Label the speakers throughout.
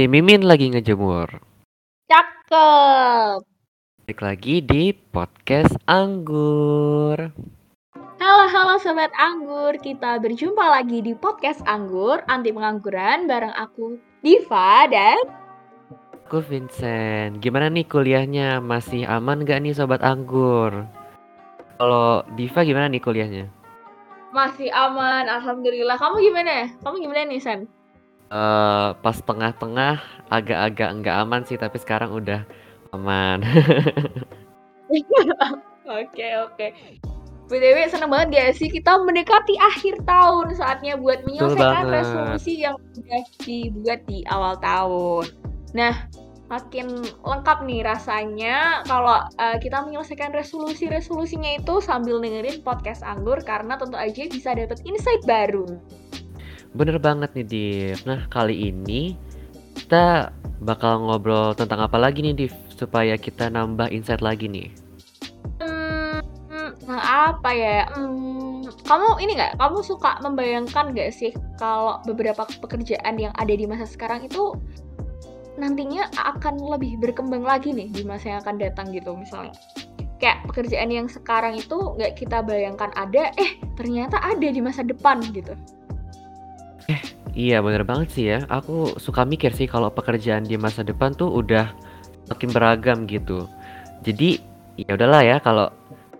Speaker 1: Si Mimin lagi ngejemur.
Speaker 2: Cakep.
Speaker 1: Balik lagi di podcast Anggur.
Speaker 2: Halo halo sobat Anggur, kita berjumpa lagi di podcast Anggur anti pengangguran bareng aku Diva dan
Speaker 1: Aku Vincent. Gimana nih kuliahnya? Masih aman gak nih sobat Anggur? Kalau Diva gimana nih kuliahnya?
Speaker 2: masih aman, alhamdulillah. Kamu gimana? Kamu gimana nih San?
Speaker 1: Eh pas tengah-tengah agak-agak nggak aman sih, tapi sekarang udah aman.
Speaker 2: Oke oke. BTW seneng banget gak sih kita mendekati akhir tahun saatnya buat menyelesaikan resolusi yang udah dibuat di awal tahun. Nah, makin lengkap nih rasanya kalau uh, kita menyelesaikan resolusi-resolusinya itu sambil dengerin podcast Anggur karena tentu aja bisa dapet insight baru.
Speaker 1: Bener banget nih Div. Nah kali ini kita bakal ngobrol tentang apa lagi nih Div? Supaya kita nambah insight lagi nih.
Speaker 2: Hmm, nah apa ya? Hmm, kamu ini nggak? Kamu suka membayangkan nggak sih kalau beberapa pekerjaan yang ada di masa sekarang itu nantinya akan lebih berkembang lagi nih di masa yang akan datang gitu misalnya? Kayak pekerjaan yang sekarang itu nggak kita bayangkan ada, eh ternyata ada di masa depan gitu.
Speaker 1: Iya bener banget sih ya. Aku suka mikir sih kalau pekerjaan di masa depan tuh udah makin beragam gitu. Jadi ya udahlah ya kalau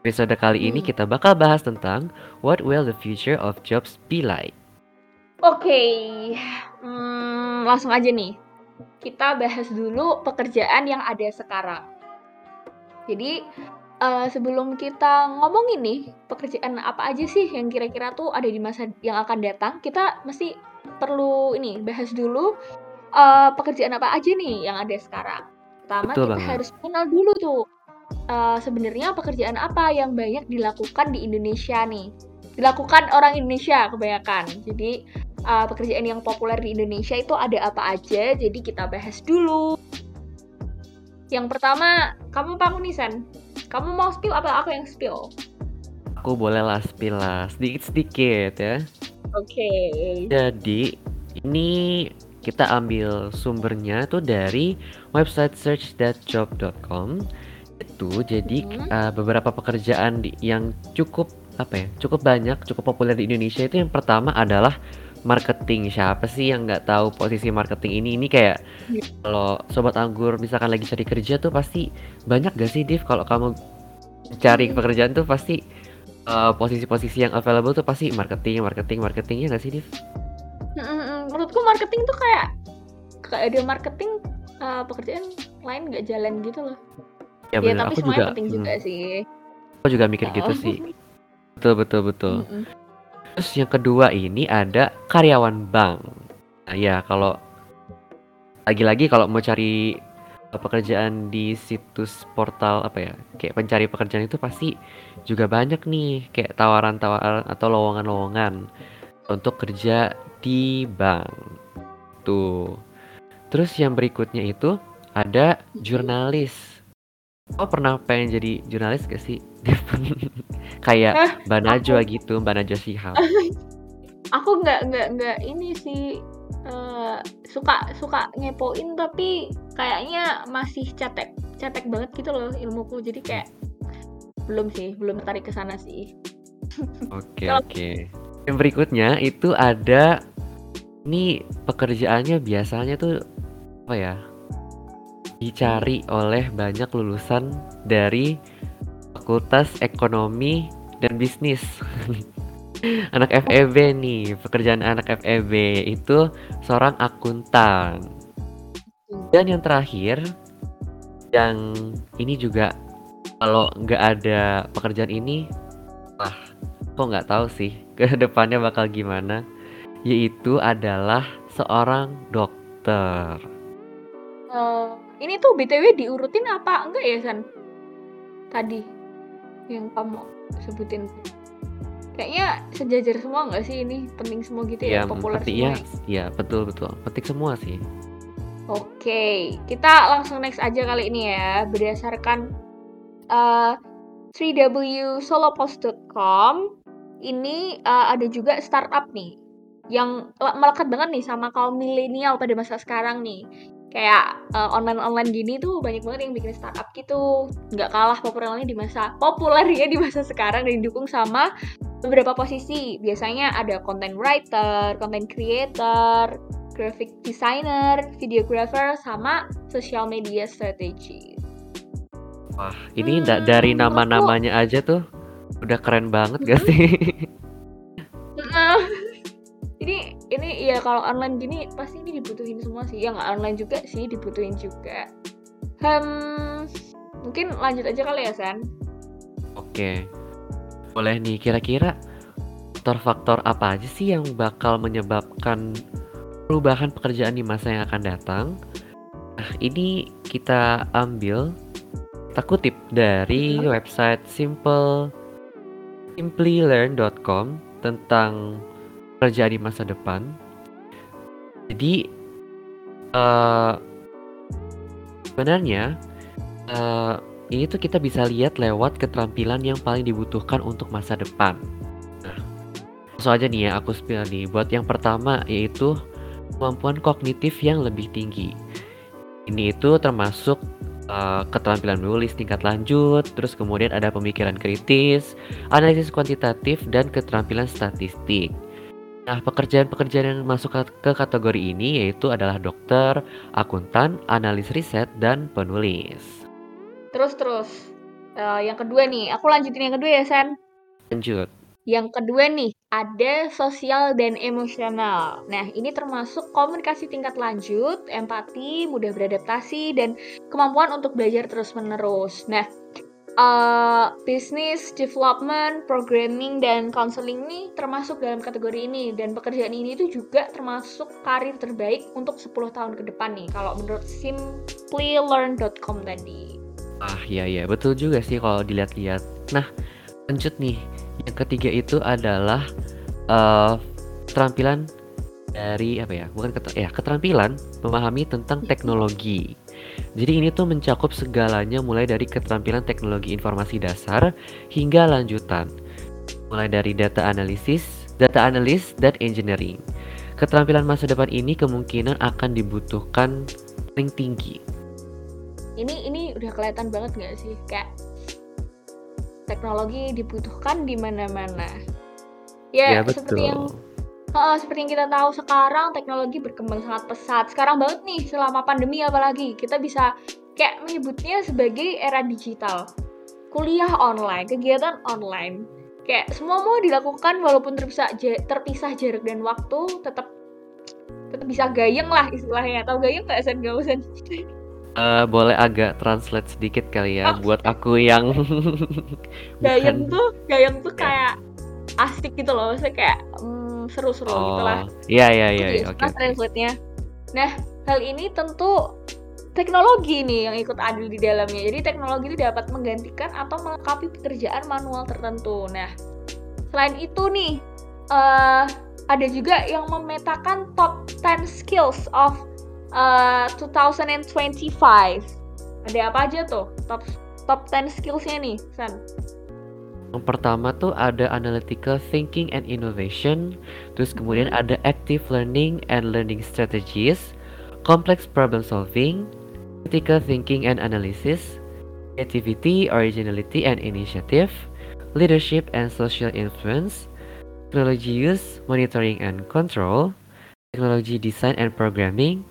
Speaker 1: episode kali ini
Speaker 2: Hmm.
Speaker 1: kita bakal bahas tentang what will the future of jobs be like.
Speaker 2: Oke, hmm, langsung aja nih. Kita bahas dulu pekerjaan yang ada sekarang. Jadi, eh, sebelum kita ngomongin nih pekerjaan apa aja sih yang kira-kira tuh ada di masa yang akan datang, kita mesti perlu ini bahas dulu eh, pekerjaan apa aja nih yang ada sekarang. Pertama
Speaker 1: Betul
Speaker 2: kita
Speaker 1: banget.
Speaker 2: harus kenal dulu tuh eh, sebenarnya pekerjaan apa yang banyak dilakukan di Indonesia nih. Dilakukan orang Indonesia kebanyakan. Jadi uh, pekerjaan yang populer di Indonesia itu ada apa aja, jadi kita bahas dulu. Yang pertama, kamu Pak Munisan. Kamu mau spill apa aku yang spill?
Speaker 1: Aku boleh lah spill lah sedikit-sedikit ya.
Speaker 2: Oke.
Speaker 1: Jadi ini kita ambil sumbernya tuh dari website search.job.com itu jadi
Speaker 2: Mhm.
Speaker 1: uh, beberapa pekerjaan di- yang cukup apa ya cukup banyak cukup populer di Indonesia itu yang pertama adalah marketing siapa sih yang nggak tahu posisi marketing ini ini kayak
Speaker 2: Iya.
Speaker 1: kalau sobat anggur misalkan lagi cari kerja tuh pasti banyak gak sih Div kalau kamu cari pekerjaan tuh pasti uh, posisi-posisi yang available tuh pasti marketing marketing marketingnya nggak sih Div?
Speaker 2: Mm-mm, Menurutku marketing tuh kayak kayak ada marketing uh, pekerjaan lain nggak jalan gitu loh.
Speaker 1: Ya
Speaker 2: Ya,
Speaker 1: bener,
Speaker 2: tapi
Speaker 1: aku
Speaker 2: semuanya
Speaker 1: juga,
Speaker 2: penting
Speaker 1: hmm,
Speaker 2: juga sih.
Speaker 1: aku juga mikir
Speaker 2: Oh.
Speaker 1: gitu sih. Betul betul betul.
Speaker 2: Mm-mm.
Speaker 1: Terus yang kedua ini ada karyawan bank. Nah ya kalau lagi-lagi kalau mau cari pekerjaan di situs portal apa ya kayak pencari pekerjaan itu pasti juga banyak nih kayak tawaran-tawaran atau lowongan-lowongan untuk kerja di bank. Tuh. Terus yang berikutnya itu ada jurnalis. Oh pernah pengen jadi jurnalis gak sih? Kayak
Speaker 2: Hah?
Speaker 1: Mbak Najwa gitu, Mbak Najwa Shihab.
Speaker 2: aku nggak nggak nggak ini sih eh, suka suka ngepoin tapi kayaknya masih cetek cetek banget gitu loh ilmuku jadi kayak belum sih belum tertarik ke sana sih
Speaker 1: Oke oke. Yang berikutnya itu ada ini pekerjaannya biasanya tuh apa ya? Dicari oleh banyak lulusan dari Fakultas Ekonomi dan Bisnis. anak FEB nih, pekerjaan anak FEB itu seorang akuntan. Dan yang terakhir, yang ini juga kalau nggak ada pekerjaan ini, wah, kok nggak tahu sih ke depannya bakal gimana. Yaitu adalah seorang dokter.
Speaker 2: Eh, ini tuh btw diurutin apa enggak ya san tadi yang kamu sebutin kayaknya sejajar semua nggak sih ini penting semua gitu ya,
Speaker 1: Ya,
Speaker 2: populer semua
Speaker 1: ya,
Speaker 2: ya?
Speaker 1: ya betul betul. Penting semua sih.
Speaker 2: Oke, kita langsung next aja kali ini ya. Berdasarkan uh, 3wsolopost.com, ini uh, ada juga startup nih. yang melekat banget nih sama kaum milenial pada masa sekarang nih. Kayak uh, online-online gini tuh banyak banget yang bikin startup gitu. Nggak kalah populernya di masa populernya di masa sekarang dan didukung sama beberapa posisi. Biasanya ada content writer, content creator, graphic designer, videographer, sama social media strategy.
Speaker 1: Wah, ini hmm, dari nama-namanya aja tuh udah keren banget gak sih?
Speaker 2: ini ini ya kalau online gini pasti ini dibutuhin semua sih. Ya nggak online juga sih dibutuhin juga. Hmm mungkin lanjut aja kali ya San.
Speaker 1: Oke. Boleh nih kira-kira faktor-faktor apa aja sih yang bakal menyebabkan perubahan pekerjaan di masa yang akan datang? Nah ini kita ambil kita kutip dari website simple simplylearn.com tentang kerja di masa depan. Jadi uh, sebenarnya uh, ini tuh kita bisa lihat lewat keterampilan yang paling dibutuhkan untuk masa depan. Nah, langsung aja nih ya aku spill nih. Buat yang pertama yaitu kemampuan kognitif yang lebih tinggi. Ini itu termasuk uh, keterampilan menulis tingkat lanjut, terus kemudian ada pemikiran kritis, analisis kuantitatif, dan keterampilan statistik. Nah, pekerjaan-pekerjaan yang masuk ke kategori ini yaitu adalah dokter, akuntan, analis riset, dan penulis.
Speaker 2: Terus terus, uh, yang kedua nih, aku lanjutin yang kedua ya, Sen.
Speaker 1: Lanjut.
Speaker 2: Yang kedua nih, ada sosial dan emosional. Nah, ini termasuk komunikasi tingkat lanjut, empati, mudah beradaptasi, dan kemampuan untuk belajar terus-menerus. Nah, uh, business development, programming dan counseling ini termasuk dalam kategori ini dan pekerjaan ini itu juga termasuk karir terbaik untuk 10 tahun ke depan nih kalau menurut simplylearn.com tadi.
Speaker 1: Ah iya iya betul juga sih kalau dilihat-lihat. Nah lanjut nih yang ketiga itu adalah uh, keterampilan dari apa ya bukan ket ya keterampilan memahami tentang teknologi. Jadi ini tuh mencakup segalanya mulai dari keterampilan teknologi informasi dasar hingga lanjutan. Mulai dari data analisis, data analis, dan engineering. Keterampilan masa depan ini kemungkinan akan dibutuhkan paling tinggi.
Speaker 2: Ini ini udah kelihatan banget nggak sih kayak teknologi dibutuhkan di mana-mana.
Speaker 1: Ya, ya betul. seperti yang
Speaker 2: Uh, seperti yang kita tahu sekarang teknologi berkembang sangat pesat. Sekarang banget nih selama pandemi apalagi kita bisa kayak menyebutnya sebagai era digital. Kuliah online, kegiatan online. Kayak semua mau dilakukan walaupun terpisah terpisah jarak dan waktu tetap tetap bisa gayeng lah istilahnya. Tahu gayeng nggak Sen gak usah.
Speaker 1: Uh, boleh agak translate sedikit kali ya oh. buat aku yang
Speaker 2: gayeng tuh gayeng tuh kayak asik gitu loh maksudnya kayak mm, seru-seru oh, gitu lah.
Speaker 1: Iya iya iya. Oke.
Speaker 2: Okay, translate-nya. Nah, hal ini tentu teknologi nih yang ikut adil di dalamnya. Jadi teknologi itu dapat menggantikan atau melengkapi pekerjaan manual tertentu. Nah, selain itu nih, uh, ada juga yang memetakan top 10 skills of uh, 2025. Ada apa aja tuh top top 10 skillsnya nih, San?
Speaker 1: Yang pertama tuh ada analytical thinking and innovation, terus kemudian ada active learning and learning strategies, complex problem solving, critical thinking and analysis, creativity, originality and initiative, leadership and social influence, technology use, monitoring and control, technology design and programming,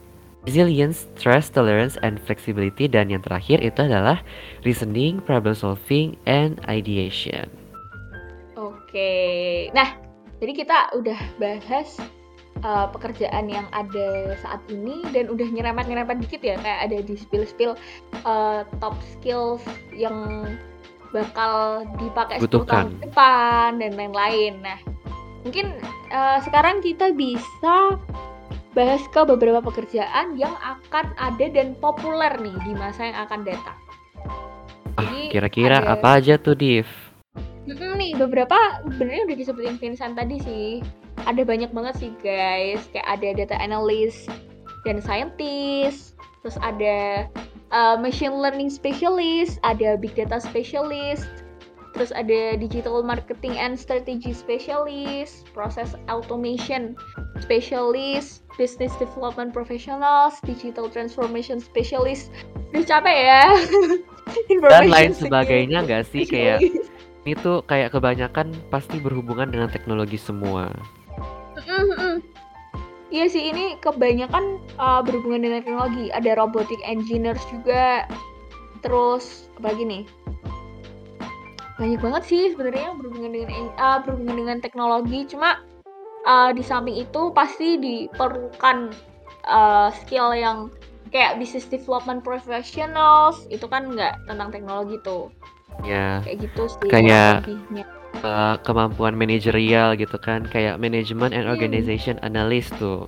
Speaker 1: resilience, stress tolerance, and flexibility dan yang terakhir itu adalah reasoning, problem solving, and ideation.
Speaker 2: Oke, nah jadi kita udah bahas uh, pekerjaan yang ada saat ini dan udah nyerempet-nyerempet dikit ya kayak ada di spill-spill uh, top skills yang bakal dipakai
Speaker 1: Butuhkan.
Speaker 2: tahun depan dan lain-lain. Nah, mungkin uh, sekarang kita bisa bahas ke beberapa pekerjaan yang akan ada dan populer nih di masa yang akan datang.
Speaker 1: Ah, kira-kira apa aja tuh, Div?
Speaker 2: Hmm, nih beberapa sebenarnya udah disebutin Vincent tadi sih. Ada banyak banget sih guys, kayak ada data analyst dan scientist, terus ada uh, machine learning specialist, ada big data specialist, terus ada digital marketing and strategy specialist, process automation specialist, business development professionals, digital transformation specialist. Udah capek ya.
Speaker 1: Dan lain sebagainya nggak sih kayak ini tuh kayak kebanyakan pasti berhubungan dengan teknologi semua.
Speaker 2: Iya sih ini kebanyakan uh, berhubungan dengan teknologi. Ada robotic engineers juga. Terus apa lagi nih? Banyak banget sih sebenarnya berhubungan dengan uh, berhubungan dengan teknologi cuma uh, di samping itu pasti diperlukan uh, skill yang kayak business development professionals itu kan nggak tentang teknologi tuh
Speaker 1: ya
Speaker 2: kayak gitu sih
Speaker 1: kayak uh, kemampuan manajerial gitu kan kayak management and hmm. organization hmm. analyst tuh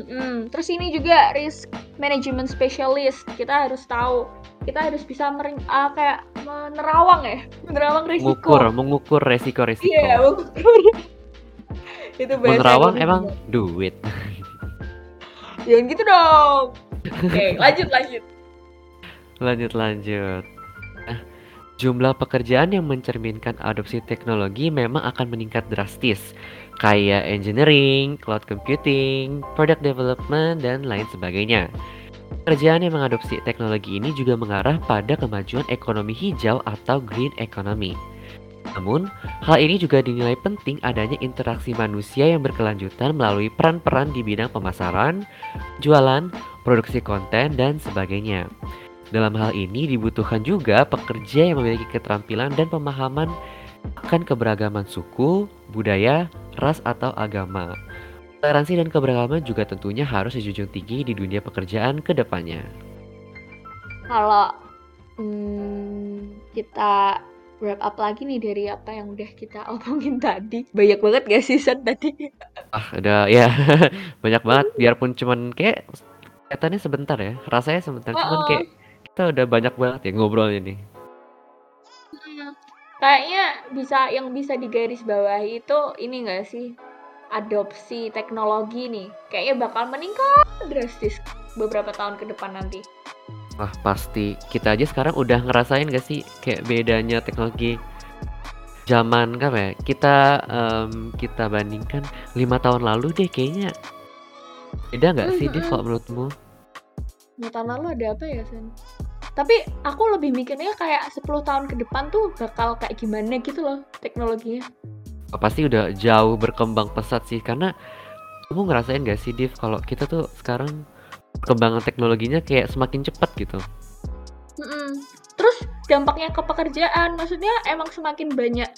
Speaker 2: Hmm, terus ini juga risk management specialist. Kita harus tahu, kita harus bisa mering, uh, kayak menerawang ya, menerawang
Speaker 1: risiko. Mengukur, mengukur resiko-resiko.
Speaker 2: Iya, yeah, mengukur.
Speaker 1: Itu bahasa Menerawang emang duit.
Speaker 2: Jangan gitu dong. Oke, okay, lanjut lanjut.
Speaker 1: Lanjut lanjut. Jumlah pekerjaan yang mencerminkan adopsi teknologi memang akan meningkat drastis, kayak engineering, cloud computing, product development, dan lain sebagainya. Pekerjaan yang mengadopsi teknologi ini juga mengarah pada kemajuan ekonomi hijau atau green economy. Namun, hal ini juga dinilai penting adanya interaksi manusia yang berkelanjutan melalui peran-peran di bidang pemasaran, jualan, produksi konten, dan sebagainya. Dalam hal ini dibutuhkan juga pekerja yang memiliki keterampilan dan pemahaman akan keberagaman suku, budaya, ras atau agama. Toleransi dan keberagaman juga tentunya harus dijunjung tinggi di dunia pekerjaan ke depannya.
Speaker 2: Kalau hmm, kita wrap up lagi nih dari apa yang udah kita omongin tadi. Banyak banget gak sih San tadi?
Speaker 1: Ah, udah ya banyak banget. Biarpun cuman kayak kelihatannya sebentar ya. Rasanya sebentar, oh, cuman kayak kita udah banyak banget ya ngobrol ini.
Speaker 2: Hmm, kayaknya bisa yang bisa digaris bawah itu ini enggak sih? Adopsi teknologi nih, kayaknya bakal meningkat drastis beberapa tahun ke depan nanti.
Speaker 1: Wah pasti, kita aja sekarang udah ngerasain gak sih kayak bedanya teknologi zaman kan ya kita um, kita bandingkan lima tahun lalu deh kayaknya beda nggak sih deh kalau menurutmu?
Speaker 2: Lima tahun lalu ada apa ya Sen? tapi aku lebih mikirnya kayak 10 tahun ke depan tuh bakal kayak gimana gitu loh teknologinya
Speaker 1: pasti udah jauh berkembang pesat sih karena kamu ngerasain gak sih Div kalau kita tuh sekarang perkembangan teknologinya kayak semakin cepat gitu?
Speaker 2: Mm-mm. terus dampaknya ke pekerjaan maksudnya emang semakin banyak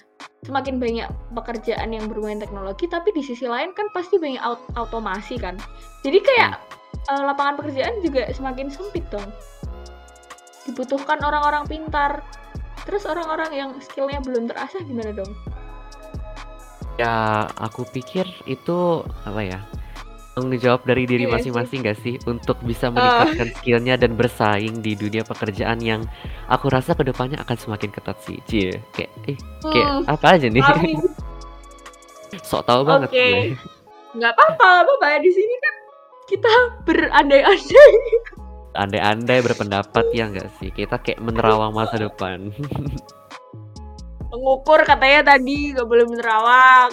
Speaker 2: semakin banyak pekerjaan yang bermain teknologi tapi di sisi lain kan pasti banyak aut- automasi kan? Jadi kayak hmm. uh, lapangan pekerjaan juga semakin sempit dong. Dibutuhkan orang-orang pintar. Terus orang-orang yang skillnya belum terasah gimana dong
Speaker 1: ya aku pikir itu apa ya tanggung jawab dari diri iya masing-masing gak sih? Untuk bisa meningkatkan uh. skillnya dan bersaing di dunia pekerjaan yang aku rasa ke depannya akan semakin ketat sih. Cie kayak eh kayak hmm. apa aja nih? Sok tahu banget
Speaker 2: okay. nggak apa-apa apa di sini kan kita berandai-andai.
Speaker 1: Andai-andai berpendapat ya enggak sih? Kita kayak menerawang masa depan
Speaker 2: mengukur katanya tadi nggak boleh menerawang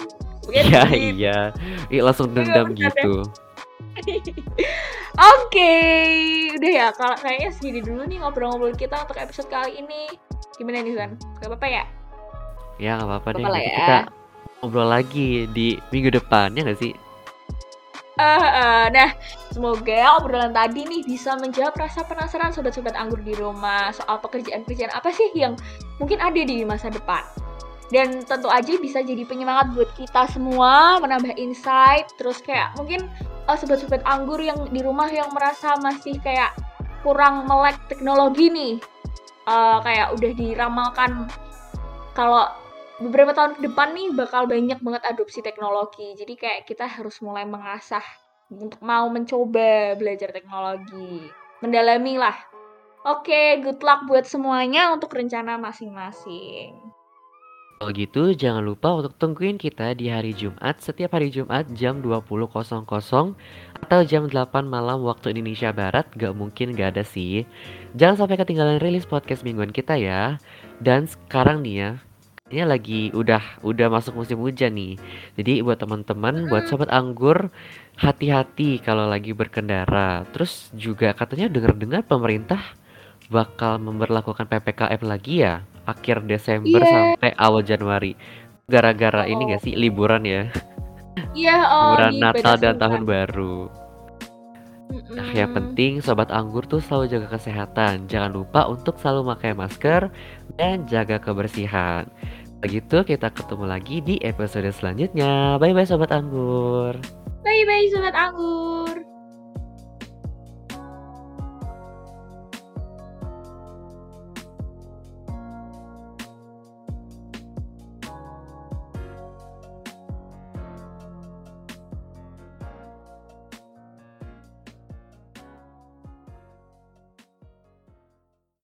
Speaker 1: iya iya iya langsung dendam gitu
Speaker 2: Oke, okay. udah ya. Kalau kayaknya segini dulu nih ngobrol-ngobrol kita untuk episode kali ini. Gimana nih, San? Gak apa-apa ya?
Speaker 1: Ya, gak apa-apa deh. ya. Kita ngobrol lagi di minggu depan, ya gak sih?
Speaker 2: Uh, uh, nah, semoga obrolan tadi nih bisa menjawab rasa penasaran sobat-sobat anggur di rumah soal pekerjaan-pekerjaan apa sih yang mungkin ada di masa depan. Dan tentu aja bisa jadi penyemangat buat kita semua, menambah insight, terus kayak mungkin uh, sobat-sobat anggur yang di rumah yang merasa masih kayak kurang melek teknologi nih, uh, kayak udah diramalkan kalau beberapa tahun ke depan nih bakal banyak banget adopsi teknologi. Jadi kayak kita harus mulai mengasah untuk mau mencoba belajar teknologi. Mendalami lah. Oke, good luck buat semuanya untuk rencana masing-masing.
Speaker 1: Kalau gitu jangan lupa untuk tungguin kita di hari Jumat setiap hari Jumat jam 20.00 atau jam 8 malam waktu Indonesia Barat. Gak mungkin gak ada sih. Jangan sampai ketinggalan rilis podcast mingguan kita ya. Dan sekarang nih ya, ini lagi udah udah masuk musim hujan nih. Jadi buat teman-teman, buat sobat anggur, hati-hati kalau lagi berkendara. Terus juga katanya dengar-dengar pemerintah bakal memperlakukan PPKM lagi ya akhir Desember
Speaker 2: Iya.
Speaker 1: sampai awal Januari. Gara-gara ini
Speaker 2: Oh.
Speaker 1: gak sih liburan ya?
Speaker 2: Iya, oh,
Speaker 1: Liburan Natal dan. Tahun Baru. Nah, yang penting sobat anggur tuh selalu jaga kesehatan. Jangan lupa untuk selalu pakai masker dan jaga kebersihan. Begitu kita ketemu lagi di episode selanjutnya. Bye bye sobat anggur.
Speaker 2: Bye bye sobat anggur.